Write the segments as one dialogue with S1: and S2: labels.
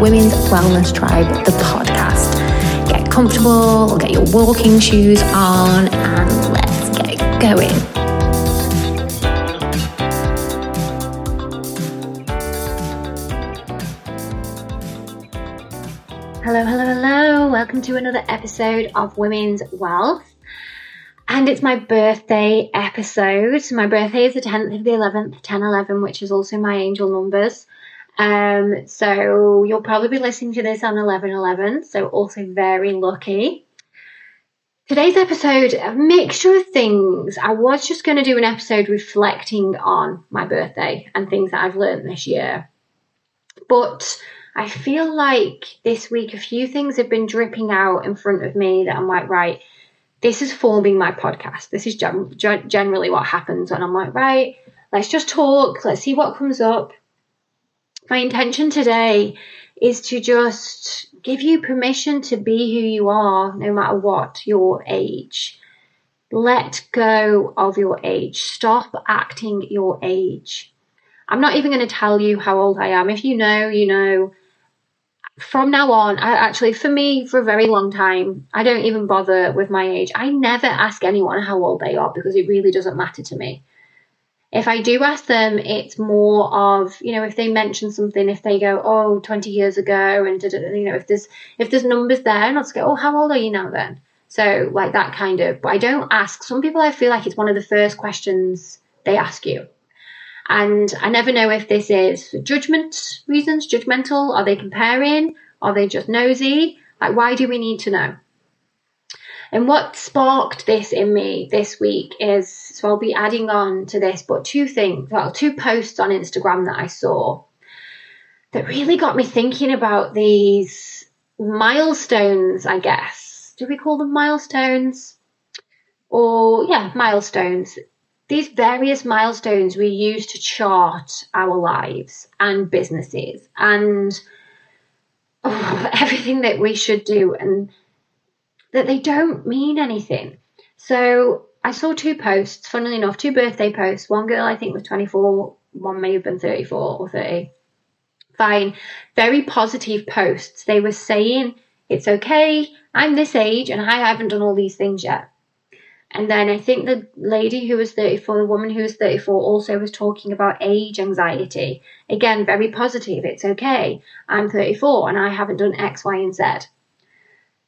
S1: Women's Wellness Tribe, the podcast. Get comfortable, get your walking shoes on, and let's get going. Hello, hello, hello. Welcome to another episode of Women's Wellth. And it's my birthday episode. My birthday is the 10th of the 11th, 10 11, which is also my angel numbers. Um, so you'll probably be listening to this on 11 11, so also very lucky. Today's episode, a mixture of things. I was just going to do an episode reflecting on my birthday and things that I've learned this year. But I feel like this week a few things have been dripping out in front of me that I'm like, right, this is forming my podcast. This is gen- generally what happens when I'm like, right, let's just talk, let's see what comes up. My intention today is to just give you permission to be who you are, no matter what your age. Let go of your age. Stop acting your age. I'm not even going to tell you how old I am. If you know, you know from now on, I actually, for me, for a very long time, I don't even bother with my age. I never ask anyone how old they are because it really doesn't matter to me. If I do ask them, it's more of, you know, if they mention something, if they go, oh, 20 years ago, and, you know, if there's, if there's numbers there, and I'll just go, oh, how old are you now then? So, like that kind of, but I don't ask. Some people, I feel like it's one of the first questions they ask you. And I never know if this is for judgment reasons, judgmental. Are they comparing? Are they just nosy? Like, why do we need to know? And what sparked this in me this week is so I'll be adding on to this, but two things, well, two posts on Instagram that I saw that really got me thinking about these milestones, I guess. Do we call them milestones? Or, yeah, milestones these various milestones we use to chart our lives and businesses and oh, everything that we should do and that they don't mean anything. So I saw two posts, funnily enough, two birthday posts. One girl I think was 24, one may have been 34 or 30. Fine. Very positive posts. They were saying, it's okay, I'm this age and I haven't done all these things yet. And then I think the lady who was 34, the woman who was 34, also was talking about age anxiety. Again, very positive. It's okay. I'm 34 and I haven't done X, Y, and Z.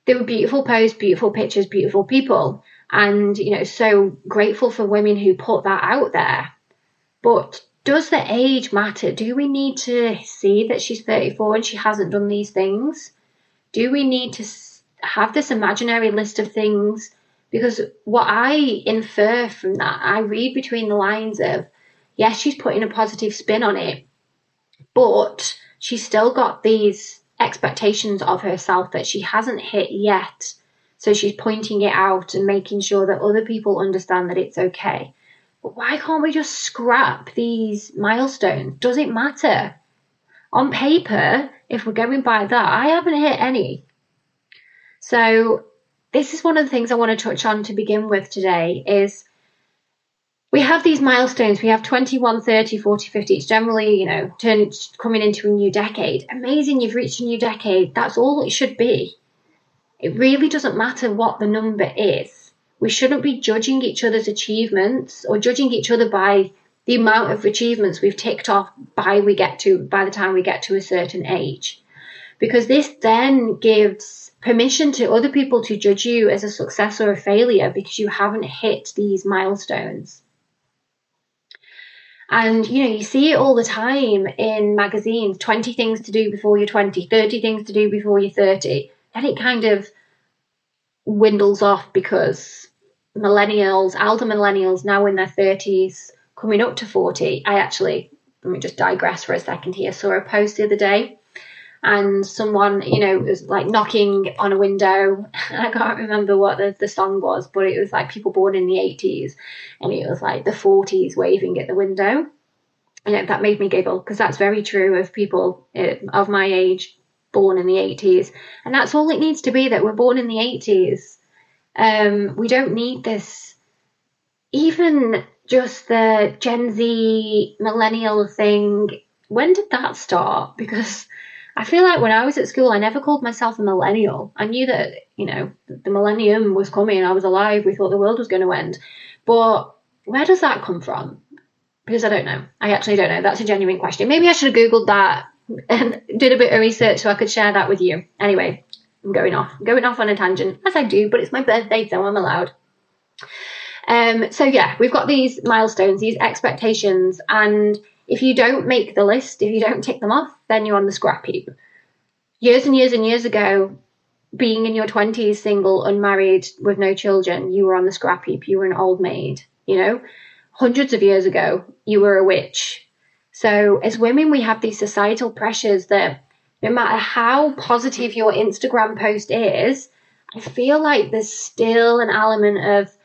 S1: They were beautiful posts, beautiful pictures, beautiful people. And, you know, so grateful for women who put that out there. But does the age matter? Do we need to see that she's 34 and she hasn't done these things? Do we need to have this imaginary list of things because what I infer from that, I read between the lines of, yes, she's putting a positive spin on it, but she's still got these expectations of herself that she hasn't hit yet. So she's pointing it out and making sure that other people understand that it's okay. But why can't we just scrap these milestones? Does it matter? On paper, if we're going by that, I haven't hit any. So this is one of the things I want to touch on to begin with today is we have these milestones. We have 21, 30, 40, 50. It's generally, you know, turn, coming into a new decade. Amazing, you've reached a new decade. That's all it should be. It really doesn't matter what the number is. We shouldn't be judging each other's achievements or judging each other by the amount of achievements we've ticked off by we get to by the time we get to a certain age. Because this then gives permission to other people to judge you as a success or a failure because you haven't hit these milestones. And you know, you see it all the time in magazines 20 things to do before you're 20, 30 things to do before you're 30. Then it kind of dwindles off because millennials, elder millennials, now in their 30s, coming up to 40. I actually, let me just digress for a second here, saw a post the other day and someone, you know, was like knocking on a window. I can't remember what the, the song was, but it was like people born in the 80s and it was like the 40s waving at the window. You know, that made me giggle because that's very true of people uh, of my age born in the 80s. And that's all it needs to be that we're born in the 80s. Um, we don't need this, even just the Gen Z millennial thing when did that start? Because I feel like when I was at school, I never called myself a millennial. I knew that, you know, the millennium was coming, I was alive, we thought the world was going to end. But where does that come from? Because I don't know. I actually don't know. That's a genuine question. Maybe I should have Googled that and did a bit of research so I could share that with you. Anyway, I'm going off. I'm going off on a tangent, as I do, but it's my birthday, so I'm allowed. Um, so yeah, we've got these milestones, these expectations, and if you don't make the list, if you don't tick them off, then you're on the scrap heap. Years and years and years ago, being in your 20s, single, unmarried, with no children, you were on the scrap heap. You were an old maid, you know? Hundreds of years ago, you were a witch. So, as women, we have these societal pressures that no matter how positive your Instagram post is, I feel like there's still an element of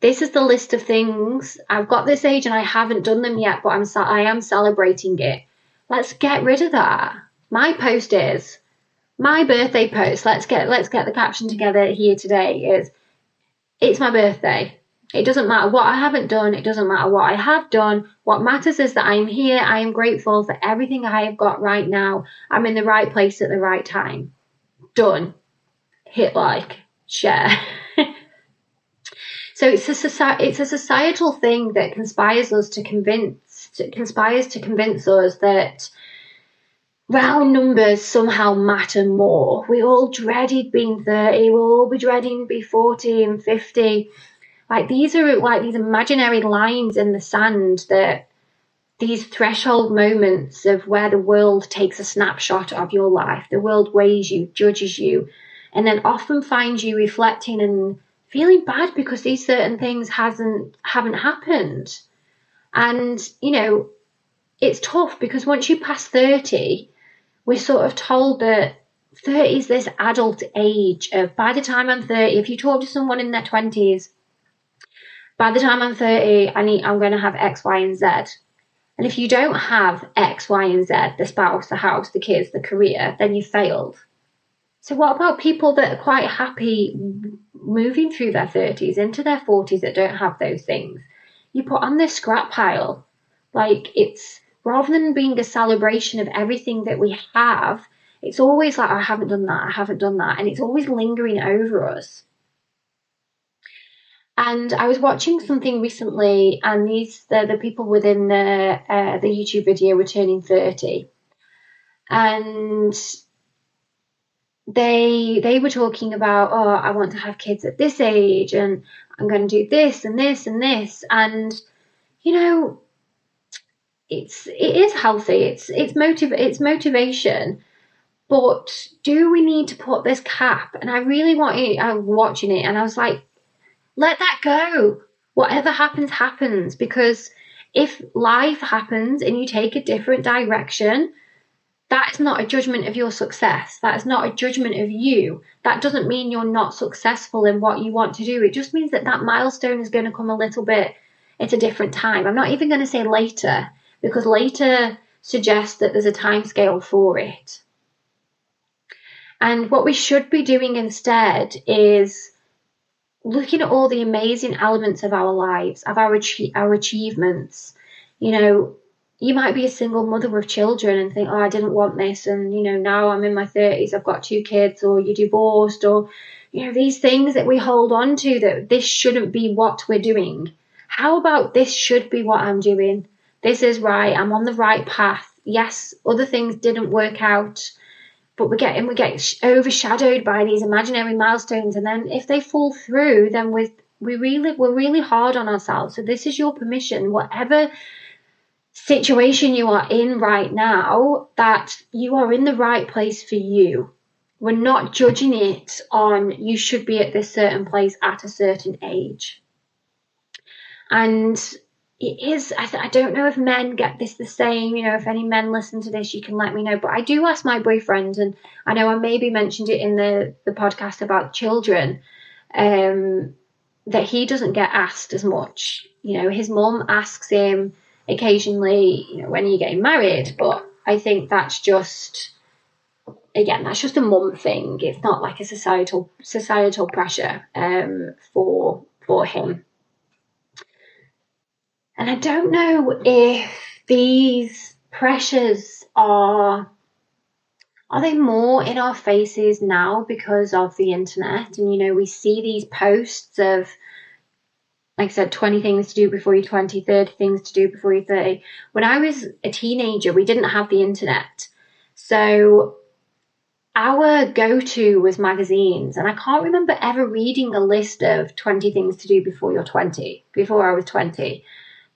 S1: this is the list of things. I've got this age and I haven't done them yet, but I'm I am celebrating it. Let's get rid of that. My post is my birthday post. Let's get let's get the caption together here today. Is it's my birthday. It doesn't matter what I haven't done. It doesn't matter what I have done. What matters is that I'm here. I am grateful for everything I have got right now. I'm in the right place at the right time. Done. Hit like, share. So it's a it's a societal thing that conspires us to convince conspires to convince us that round numbers somehow matter more. We all dreaded being 30, we'll all be dreading be 40 and 50. Like these are like these imaginary lines in the sand that these threshold moments of where the world takes a snapshot of your life, the world weighs you, judges you, and then often finds you reflecting and feeling bad because these certain things hasn't haven't happened. And, you know, it's tough because once you pass 30, we're sort of told that 30 is this adult age of by the time I'm 30, if you talk to someone in their 20s, by the time I'm 30, I need I'm going to have X, Y, and Z. And if you don't have X, Y, and Z, the spouse, the house, the kids, the career, then you failed. So what about people that are quite happy moving through their 30s into their 40s that don't have those things, you put on this scrap pile. Like it's rather than being a celebration of everything that we have, it's always like, I haven't done that, I haven't done that. And it's always lingering over us. And I was watching something recently, and these the, the people within the uh, the YouTube video were turning thirty, and they they were talking about oh I want to have kids at this age and I'm going to do this and this and this. And you know it's it is healthy. It's it's motiv it's motivation. But do we need to put this cap? And I really want I'm watching it and I was like let that go. Whatever happens happens. Because if life happens and you take a different direction that is not a judgment of your success. That is not a judgment of you. That doesn't mean you're not successful in what you want to do. It just means that that milestone is going to come a little bit at a different time. I'm not even going to say later because later suggests that there's a time scale for it. And what we should be doing instead is looking at all the amazing elements of our lives, of our our achievements. You know, you might be a single mother with children and think, oh, I didn't want this. And, you know, now I'm in my 30s, I've got two kids, or you're divorced, or, you know, these things that we hold on to that this shouldn't be what we're doing. How about this should be what I'm doing? This is right. I'm on the right path. Yes, other things didn't work out, but we get and we get overshadowed by these imaginary milestones. And then if they fall through, then we we really we're really hard on ourselves. So this is your permission, whatever situation you are in right now that you are in the right place for you. We're not judging it on you should be at this certain place at a certain age. And it is, I, th- I don't know if men get this the same. You know, if any men listen to this, you can let me know. But I do ask my boyfriend, and I know I maybe mentioned it in the, the podcast about children, um, that he doesn't get asked as much. You know, his mum asks him, occasionally, you know, when are you getting married? But I think that's just again, that's just a mum thing. It's not like a societal societal pressure um, for for him. And I don't know if these pressures are are they more in our faces now because of the internet and you know we see these posts of like I said, 20 things to do before you're 20, 30 things to do before you're 30. When I was a teenager, we didn't have the internet. So our go to was magazines. And I can't remember ever reading a list of 20 things to do before you're 20, before I was 20,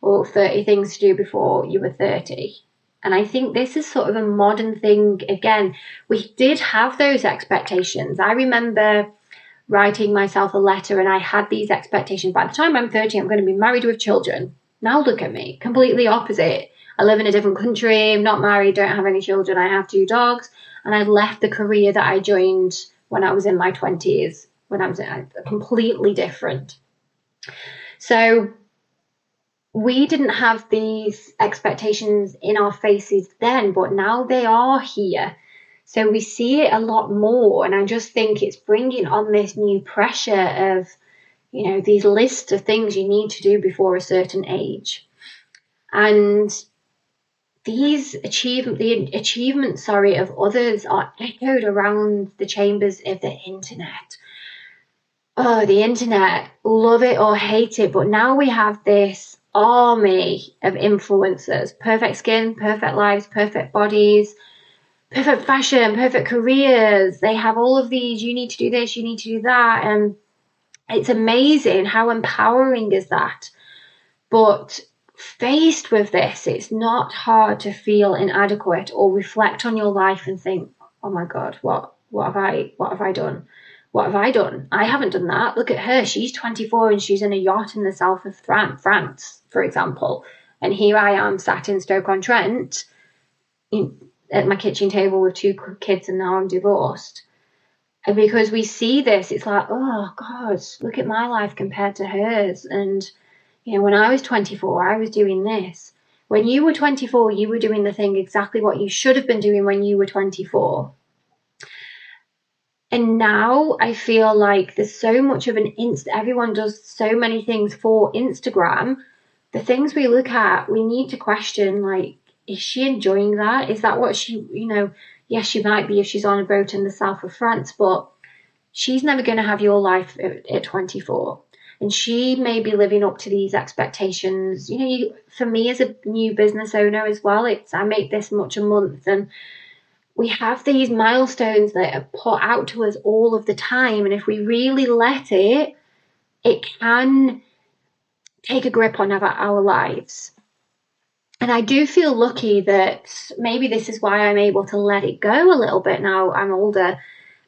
S1: or 30 things to do before you were 30. And I think this is sort of a modern thing. Again, we did have those expectations. I remember writing myself a letter and I had these expectations. By the time I'm 30, I'm going to be married with children. Now look at me, completely opposite. I live in a different country, I'm not married, don't have any children, I have two dogs, and I left the career that I joined when I was in my 20s, when I was uh, completely different. So we didn't have these expectations in our faces then, but now they are here. So we see it a lot more. And I just think it's bringing on this new pressure of, you know, these lists of things you need to do before a certain age. And these achievement the achievements sorry of others are echoed around the chambers of the internet oh the internet love it or hate it but now we have this army of influencers perfect skin perfect lives perfect bodies perfect fashion, perfect careers. They have all of these. You need to do this, you need to do that. And it's amazing how empowering is that. But faced with this, it's not hard to feel inadequate or reflect on your life and think, oh my God, what, what have I, what have I done? What have I done? I haven't done that. Look at her. She's 24 and she's in a yacht in the south of France, for example. And here I am sat in Stoke on Trent at my kitchen table with two kids and now I'm divorced. And because we see this, it's like, oh God, look at my life compared to hers. And, you know, when I was 24, I was doing this. When you were 24, you were doing the thing exactly what you should have been doing when you were 24. And now I feel like there's so much of an inst. Everyone does so many things for Instagram. The things we look at, we need to question like, is she enjoying that? Is that what she, you know, yes, she might be if she's on a boat in the south of France, but she's never going to have your life at, at 24. And she may be living up to these expectations. You know, you, for me as a new business owner as well, it's I make this much a month and we have these milestones that are put out to us all of the time. And if we really let it, it can take a grip on our, our lives. And I do feel lucky that maybe this is why I'm able to let it go a little bit now I'm older.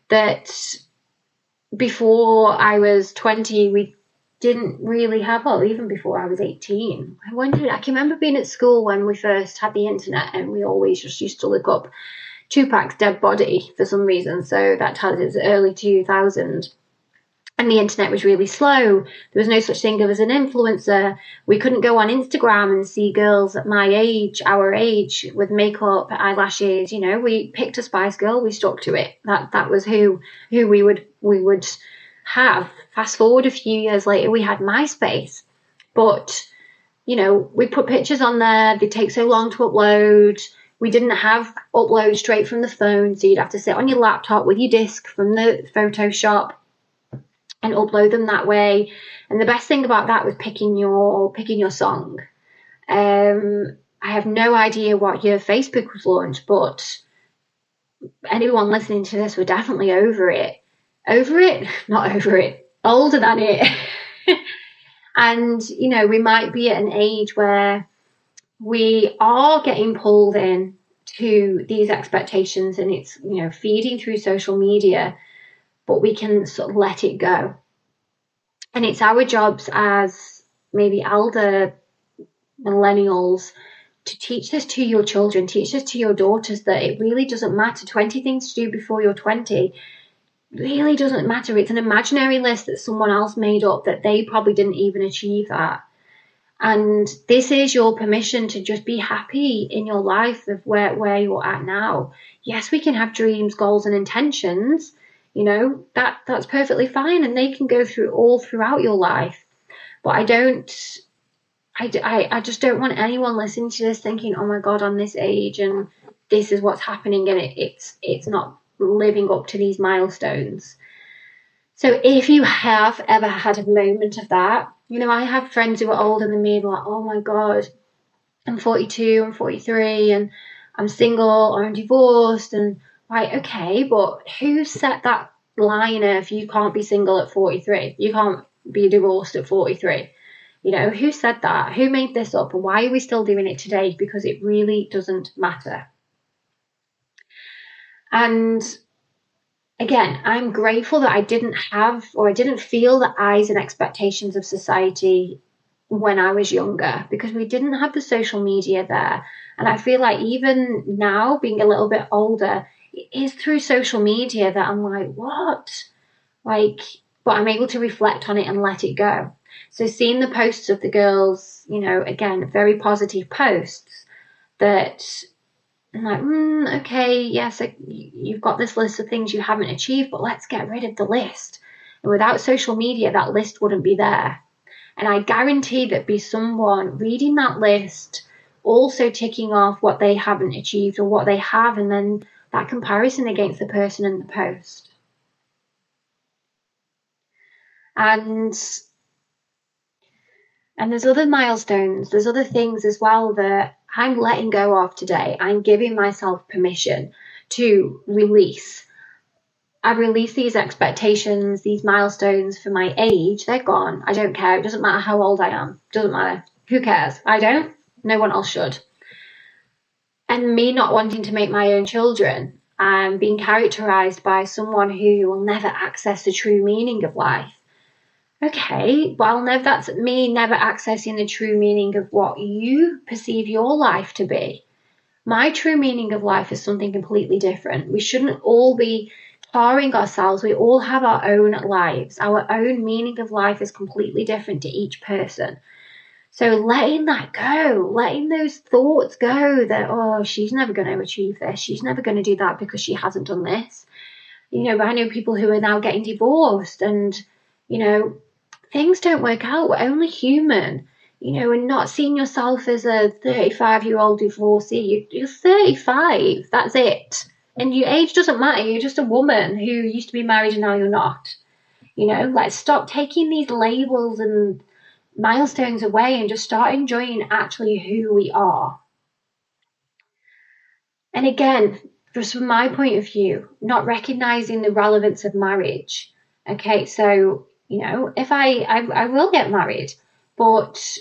S1: That before I was 20, we didn't really have, well, even before I was 18. I wondered, I can remember being at school when we first had the internet and we always just used to look up Tupac's dead body for some reason. So that tells us early 2000 and the internet was really slow. There was no such thing as an influencer. We couldn't go on Instagram and see girls at my age, our age, with makeup, eyelashes. You know, we picked a Spice Girl, we stuck to it. That that was who who we would we would have. Fast forward a few years later, we had MySpace, but you know, we put pictures on there. They take so long to upload. We didn't have upload straight from the phone, so you'd have to sit on your laptop with your disc from the Photoshop and upload them that way. And the best thing about that was picking your picking your song. Um, I have no idea what year Facebook was launched, but anyone listening to this were definitely over it. Over it? Not over it. Older than it. and, you know, we might be at an age where we are getting pulled in to these expectations and it's, you know, feeding through social media but we can sort of let it go. And it's our jobs as maybe elder millennials to teach this to your children, teach this to your daughters that it really doesn't matter. 20 things to do before you're 20 really doesn't matter. It's an imaginary list that someone else made up that they probably didn't even achieve that. And this is your permission to just be happy in your life of where, where you're at now. Yes, we can have dreams, goals, and intentions, you know that that's perfectly fine and they can go through all throughout your life but i don't I, I, I just don't want anyone listening to this thinking, oh my God, i'm this age and this is what's happening and it, it's, it's not living up to these milestones. So if you have ever had a moment of that, you know, I have friends who are older than me, like, oh my God, I'm 42, I'm 43, and I'm single or I'm divorced. And, right, okay, but who set that line of you can't be single at 43? You can't be divorced at 43? You know, who said that? Who made this up? And why are we still doing it today? Because it really doesn't matter. And again, I'm grateful that I didn't have or I didn't feel the eyes and expectations of society when I was younger because we didn't have the social media there. And I feel like even now, being a little bit older, it is through social media that I'm like, what? Like, but I'm able to reflect on it and let it go. So seeing the posts of the girls, you know, again, very positive posts that I'm like, mm, okay, yes, you've got this list of things you haven't achieved, but let's get rid of the list. And without social media, that list wouldn't be there. And I guarantee that be someone reading that list, also ticking off what they haven't achieved or what they have, and then that comparison against the person in the post. And and there's other milestones, there's other things as well that I'm letting go of today. I'm giving myself permission to release. I release these expectations, these milestones for my age. They're gone. I don't care. It doesn't matter how old I am. It doesn't matter. Who cares? I don't. No one else should. And me not wanting to make my own children and being characterized by someone who will never access the true meaning of life okay, well, that's me never accessing the true meaning of what you perceive your life to be. My true meaning of life is something completely different. We shouldn't all be tarring ourselves. We all have our own lives. Our own meaning of life is completely different to each person. So letting that go, letting those thoughts go that, oh, she's never going to achieve this. She's never going to do that because she hasn't done this. You know, I know people who are now getting divorced and, you know, things don't work out. We're only human, you know, and not seeing yourself as a 35 year old divorcee. You're 35, that's it. And your age doesn't matter. You're just a woman who used to be married and now you're not. You know, let's stop taking these labels and milestones away and just start enjoying actually who we are. And again, just from my point of view, not recognizing the relevance of marriage. Okay, so you know, if I, I, I will get married, but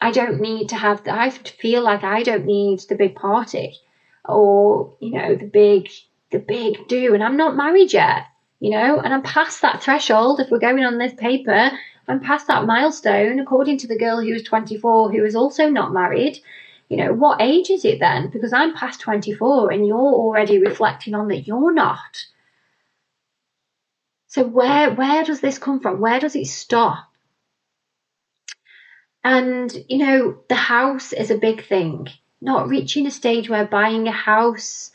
S1: I don't need to have, I feel like I don't need the big party or, you know, the big, the big do. And I'm not married yet, you know, and I'm past that threshold. If we're going on this paper, I'm past that milestone, according to the girl who was 24, who was also not married. You know, what age is it then? Because I'm past 24 and you're already reflecting on that you're not. So where where does this come from? Where does it stop? And you know, the house is a big thing. Not reaching a stage where buying a house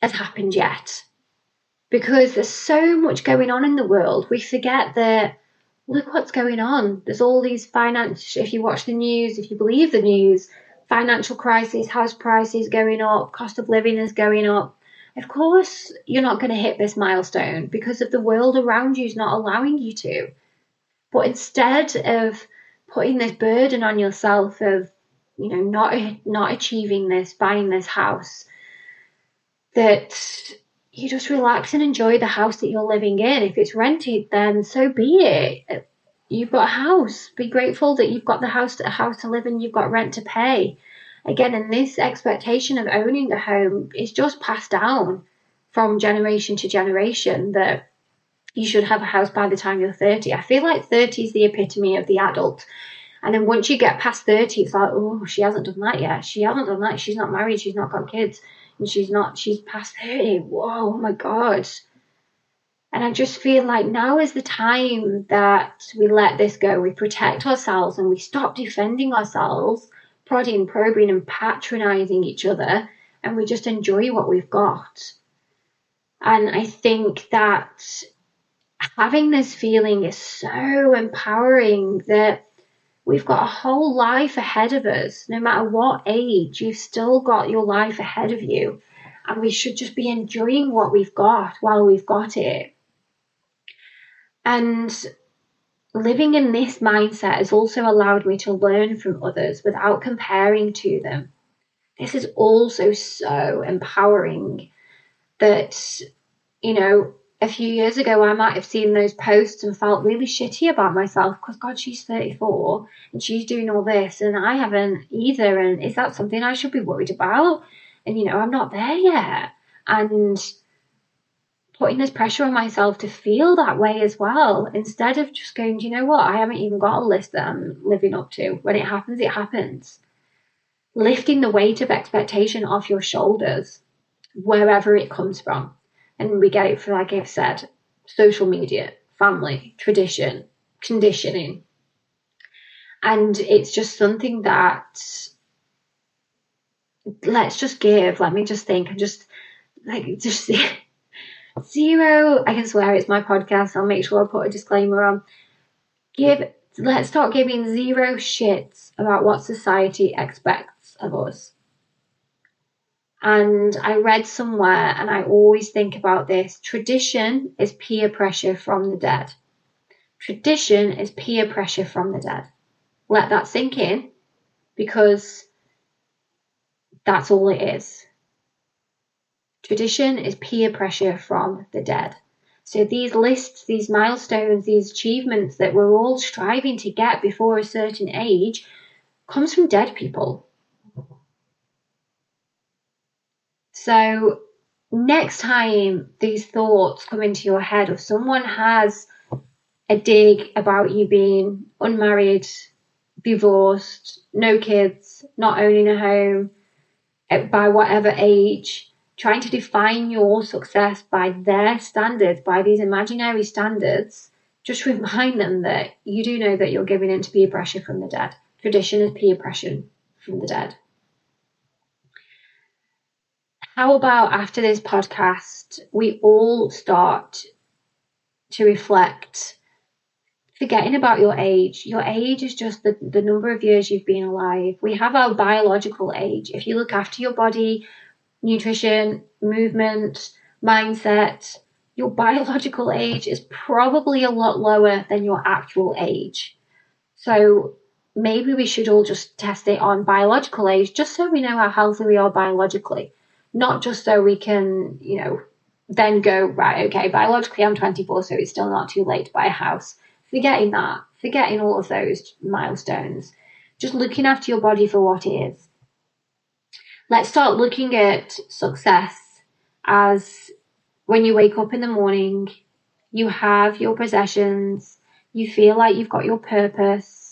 S1: has happened yet. Because there's so much going on in the world, we forget that look what's going on. There's all these finance if you watch the news, if you believe the news, financial crisis, house prices going up, cost of living is going up of course you're not going to hit this milestone because of the world around you is not allowing you to. But instead of putting this burden on yourself of, you know, not not achieving this, buying this house, that you just relax and enjoy the house that you're living in. If it's rented, then so be it. You've got a house. Be grateful that you've got the house, a house to live in. You've got rent to pay again, and this expectation of owning a home is just passed down from generation to generation that you should have a house by the time you're 30. I feel like 30 is the epitome of the adult. And then once you get past 30, it's like, oh, she hasn't done that yet. She hasn't done that. She's not married. She's not got kids. And she's not, she's past 30. Whoa, oh my God. And I just feel like now is the time that we let this go. We protect ourselves and we stop defending ourselves prodding, probing, and patronizing each other, and we just enjoy what we've got. And I think that having this feeling is so empowering that We've got a whole life ahead of us. No matter what age, you've still got your life ahead of you. And we should just be enjoying what we've got while we've got it. And living in this mindset has also allowed me to learn from others without comparing to them. This is also so empowering that, you know, a few years ago, I might have seen those posts and felt really shitty about myself because, God, she's 34 and she's doing all this and I haven't either. And is that something I should be worried about? And, you know, I'm not there yet. And putting this pressure on myself to feel that way as well, instead of just going, you know what? I haven't even got a list that I'm living up to. When it happens, it happens. Lifting the weight of expectation off your shoulders, wherever it comes from and we get it from, like I've said, social media, family, tradition, conditioning. And it's just something that let's just give. Let me just think and just like just zero. I can swear it's my podcast. I'll make sure I put a disclaimer on. Give let's start giving zero shits about what society expects of us. And I read somewhere, and I always think about this tradition is peer pressure from the dead. Tradition is peer pressure from the dead. Let that sink in because that's all it is. Tradition is peer pressure from the dead. So these lists, these milestones, these achievements that we're all striving to get before a certain age comes from dead people. So next time these thoughts come into your head, or someone has a dig about you being unmarried, divorced, no kids, not owning a home, eh, by whatever age, trying to define your success by their standards, by these imaginary standards, just remind them that you do know that you're giving in to peer pressure from the dead. Tradition is peer pressure from the dead. How about after this podcast, we all start to reflect, forgetting about your age. Your age is just the, the number of years you've been alive. We have our biological age. If you look after your body, nutrition, movement, mindset, your biological age is probably a lot lower than your actual age. So maybe we should all just test it on biological age just so we know how healthy we are biologically not just so we can, you know, then go, right, okay, biologically I'm 24, so it's still not too late to buy a house. Forgetting that, forgetting all of those milestones, just looking after your body for what it is. Let's start looking at success as when you wake up in the morning, you have your possessions, you feel like you've got your purpose,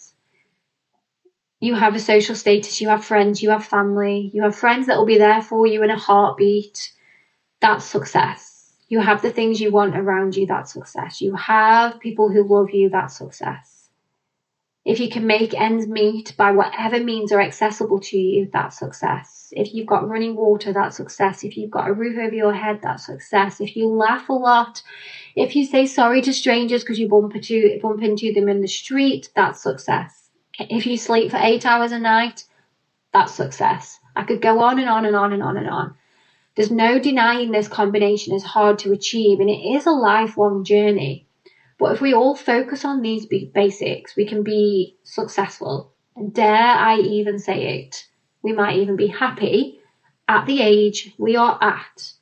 S1: you have a social status, you have friends, you have family, you have friends that will be there for you in a heartbeat. That's success. You have the things you want around you, that's success. You have people who love you, that's success. If you can make ends meet by whatever means are accessible to you, that's success. If you've got running water, that's success. If you've got a roof over your head, that's success. If you laugh a lot, if you say sorry to strangers because you bump into, bump into them in the street, that's success if you sleep for eight hours a night, that's success. I could go on and on and on and on and on. There's no denying this combination is hard to achieve and it is a lifelong journey. But if we all focus on these basics, we can be successful. And dare I even say it, we might even be happy at the age we are at.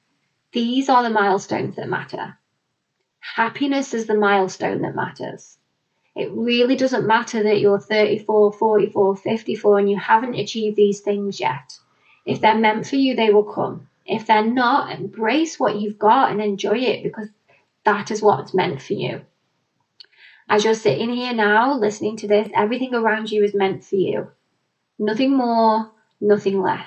S1: These are the milestones that matter. Happiness is the milestone that matters. It really doesn't matter that you're 34, 44, 54 and you haven't achieved these things yet. If they're meant for you, they will come. If they're not, embrace what you've got and enjoy it because that is what's meant for you. As you're sitting here now listening to this, everything around you is meant for you. Nothing more, nothing less.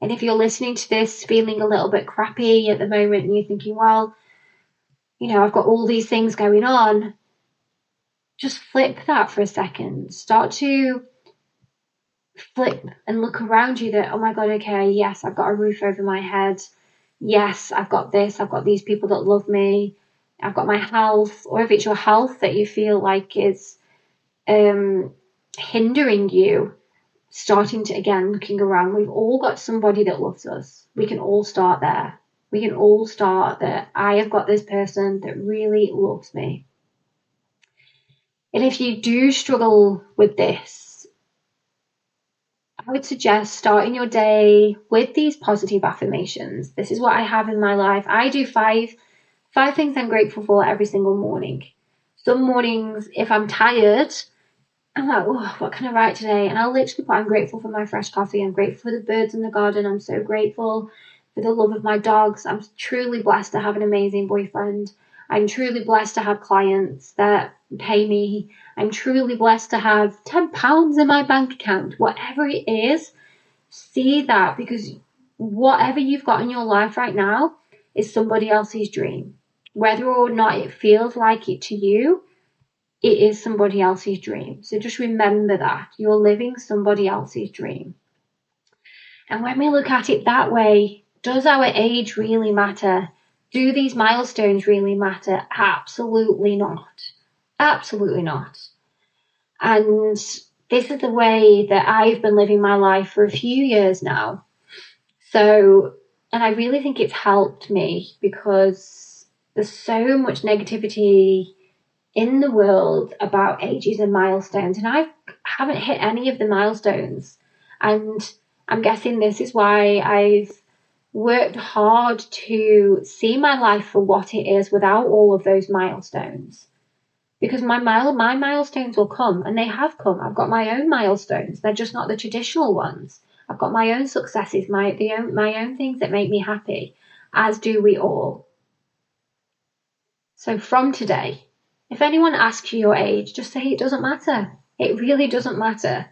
S1: And if you're listening to this feeling a little bit crappy at the moment and you're thinking, well, you know, I've got all these things going on, just flip that for a second. Start to flip and look around you that, oh my God, okay, yes, I've got a roof over my head. Yes, I've got this. I've got these people that love me. I've got my health. Or if it's your health that you feel like is um, hindering you starting to again looking around. We've all got somebody that loves us. We can all start there. We can all start that I have got this person that really loves me. And if you do struggle with this, I would suggest starting your day with these positive affirmations. This is what I have in my life. I do five five things I'm grateful for every single morning. Some mornings, if I'm tired, I'm like, oh, what can I write today? And I'll literally put, I'm grateful for my fresh coffee. I'm grateful for the birds in the garden. I'm so grateful for the love of my dogs. I'm truly blessed to have an amazing boyfriend. I'm truly blessed to have clients that pay me. I'm truly blessed to have £10 in my bank account. Whatever it is, see that because whatever you've got in your life right now is somebody else's dream. Whether or not it feels like it to you, it is somebody else's dream. So just remember that you're living somebody else's dream. And when we look at it that way, does our age really matter? Do these milestones really matter? Absolutely not. Absolutely not. And this is the way that I've been living my life for a few years now. So, and I really think it's helped me because there's so much negativity in the world about ages and milestones, and I haven't hit any of the milestones. And I'm guessing this is why I've worked hard to see my life for what it is without all of those milestones. Because my mile my milestones will come and they have come. I've got my own milestones. They're just not the traditional ones. I've got my own successes, my the own, my own things that make me happy, as do we all. So from today, if anyone asks you your age, just say it doesn't matter. It really doesn't matter.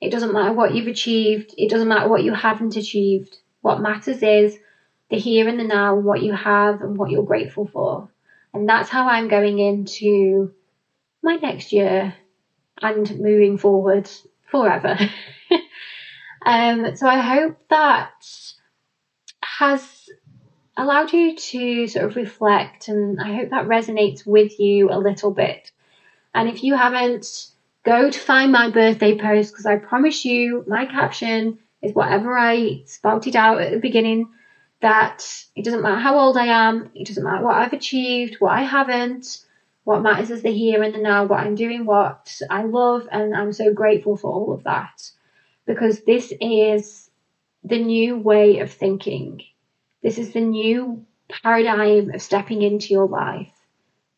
S1: It doesn't matter what you've achieved. It doesn't matter what you haven't achieved. What matters is the here and the now, what you have and what you're grateful for. And that's how I'm going into my next year and moving forward forever. um, so I hope that has allowed you to sort of reflect, and I hope that resonates with you a little bit. And if you haven't, go to find my birthday post because I promise you my caption is whatever I spouted out at the beginning that it doesn't matter how old I am, it doesn't matter what I've achieved, what I haven't, what matters is the here and the now, what I'm doing, what I love, and I'm so grateful for all of that because this is the new way of thinking. This is the new paradigm of stepping into your life,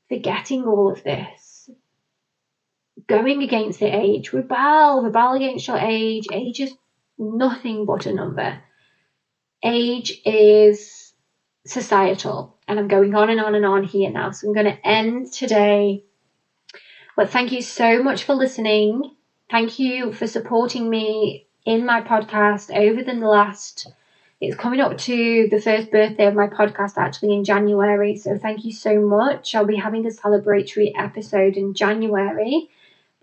S1: forgetting all of this, going against the age. Rebel, rebel against your age. Age is nothing but a number. Age is societal. And I'm going on and on and on here now. So I'm going to end today. But thank you so much for listening. Thank you for supporting me in my podcast over the last it's coming up to the first birthday of my podcast actually in January. So thank you so much. I'll be having a celebratory episode in January.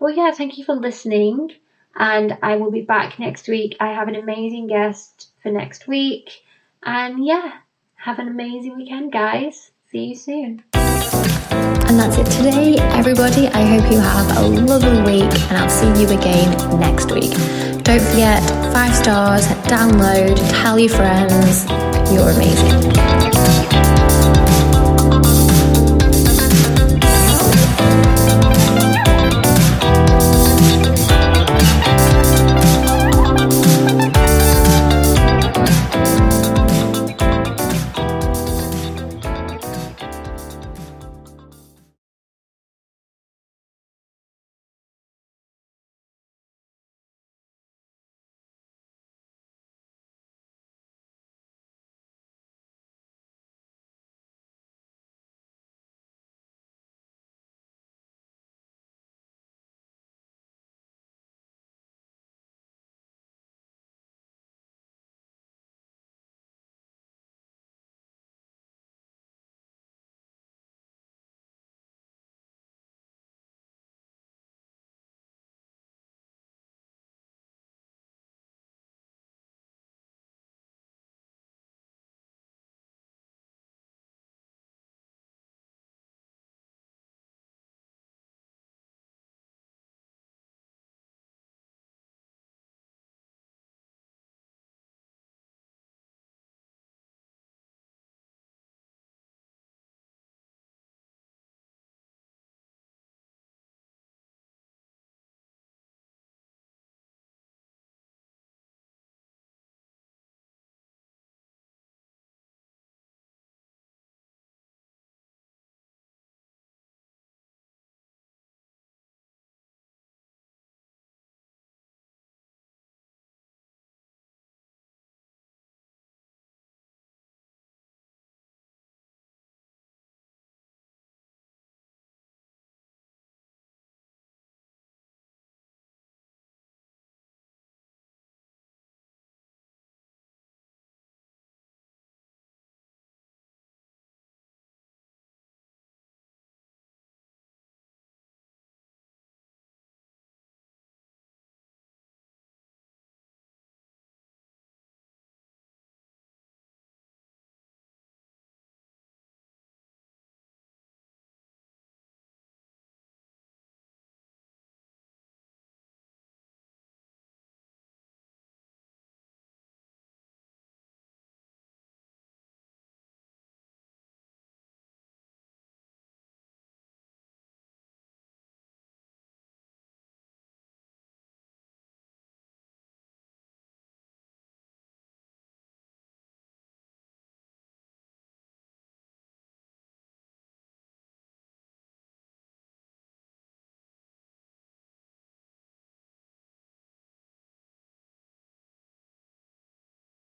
S1: But yeah, thank you for listening. And I will be back next week. I have an amazing guest for next week. And yeah, have an amazing weekend, guys. See you soon.
S2: And that's it today, everybody. I hope you have a lovely week, and I'll see you again next week. Don't forget, five stars, download, tell your friends. You're amazing.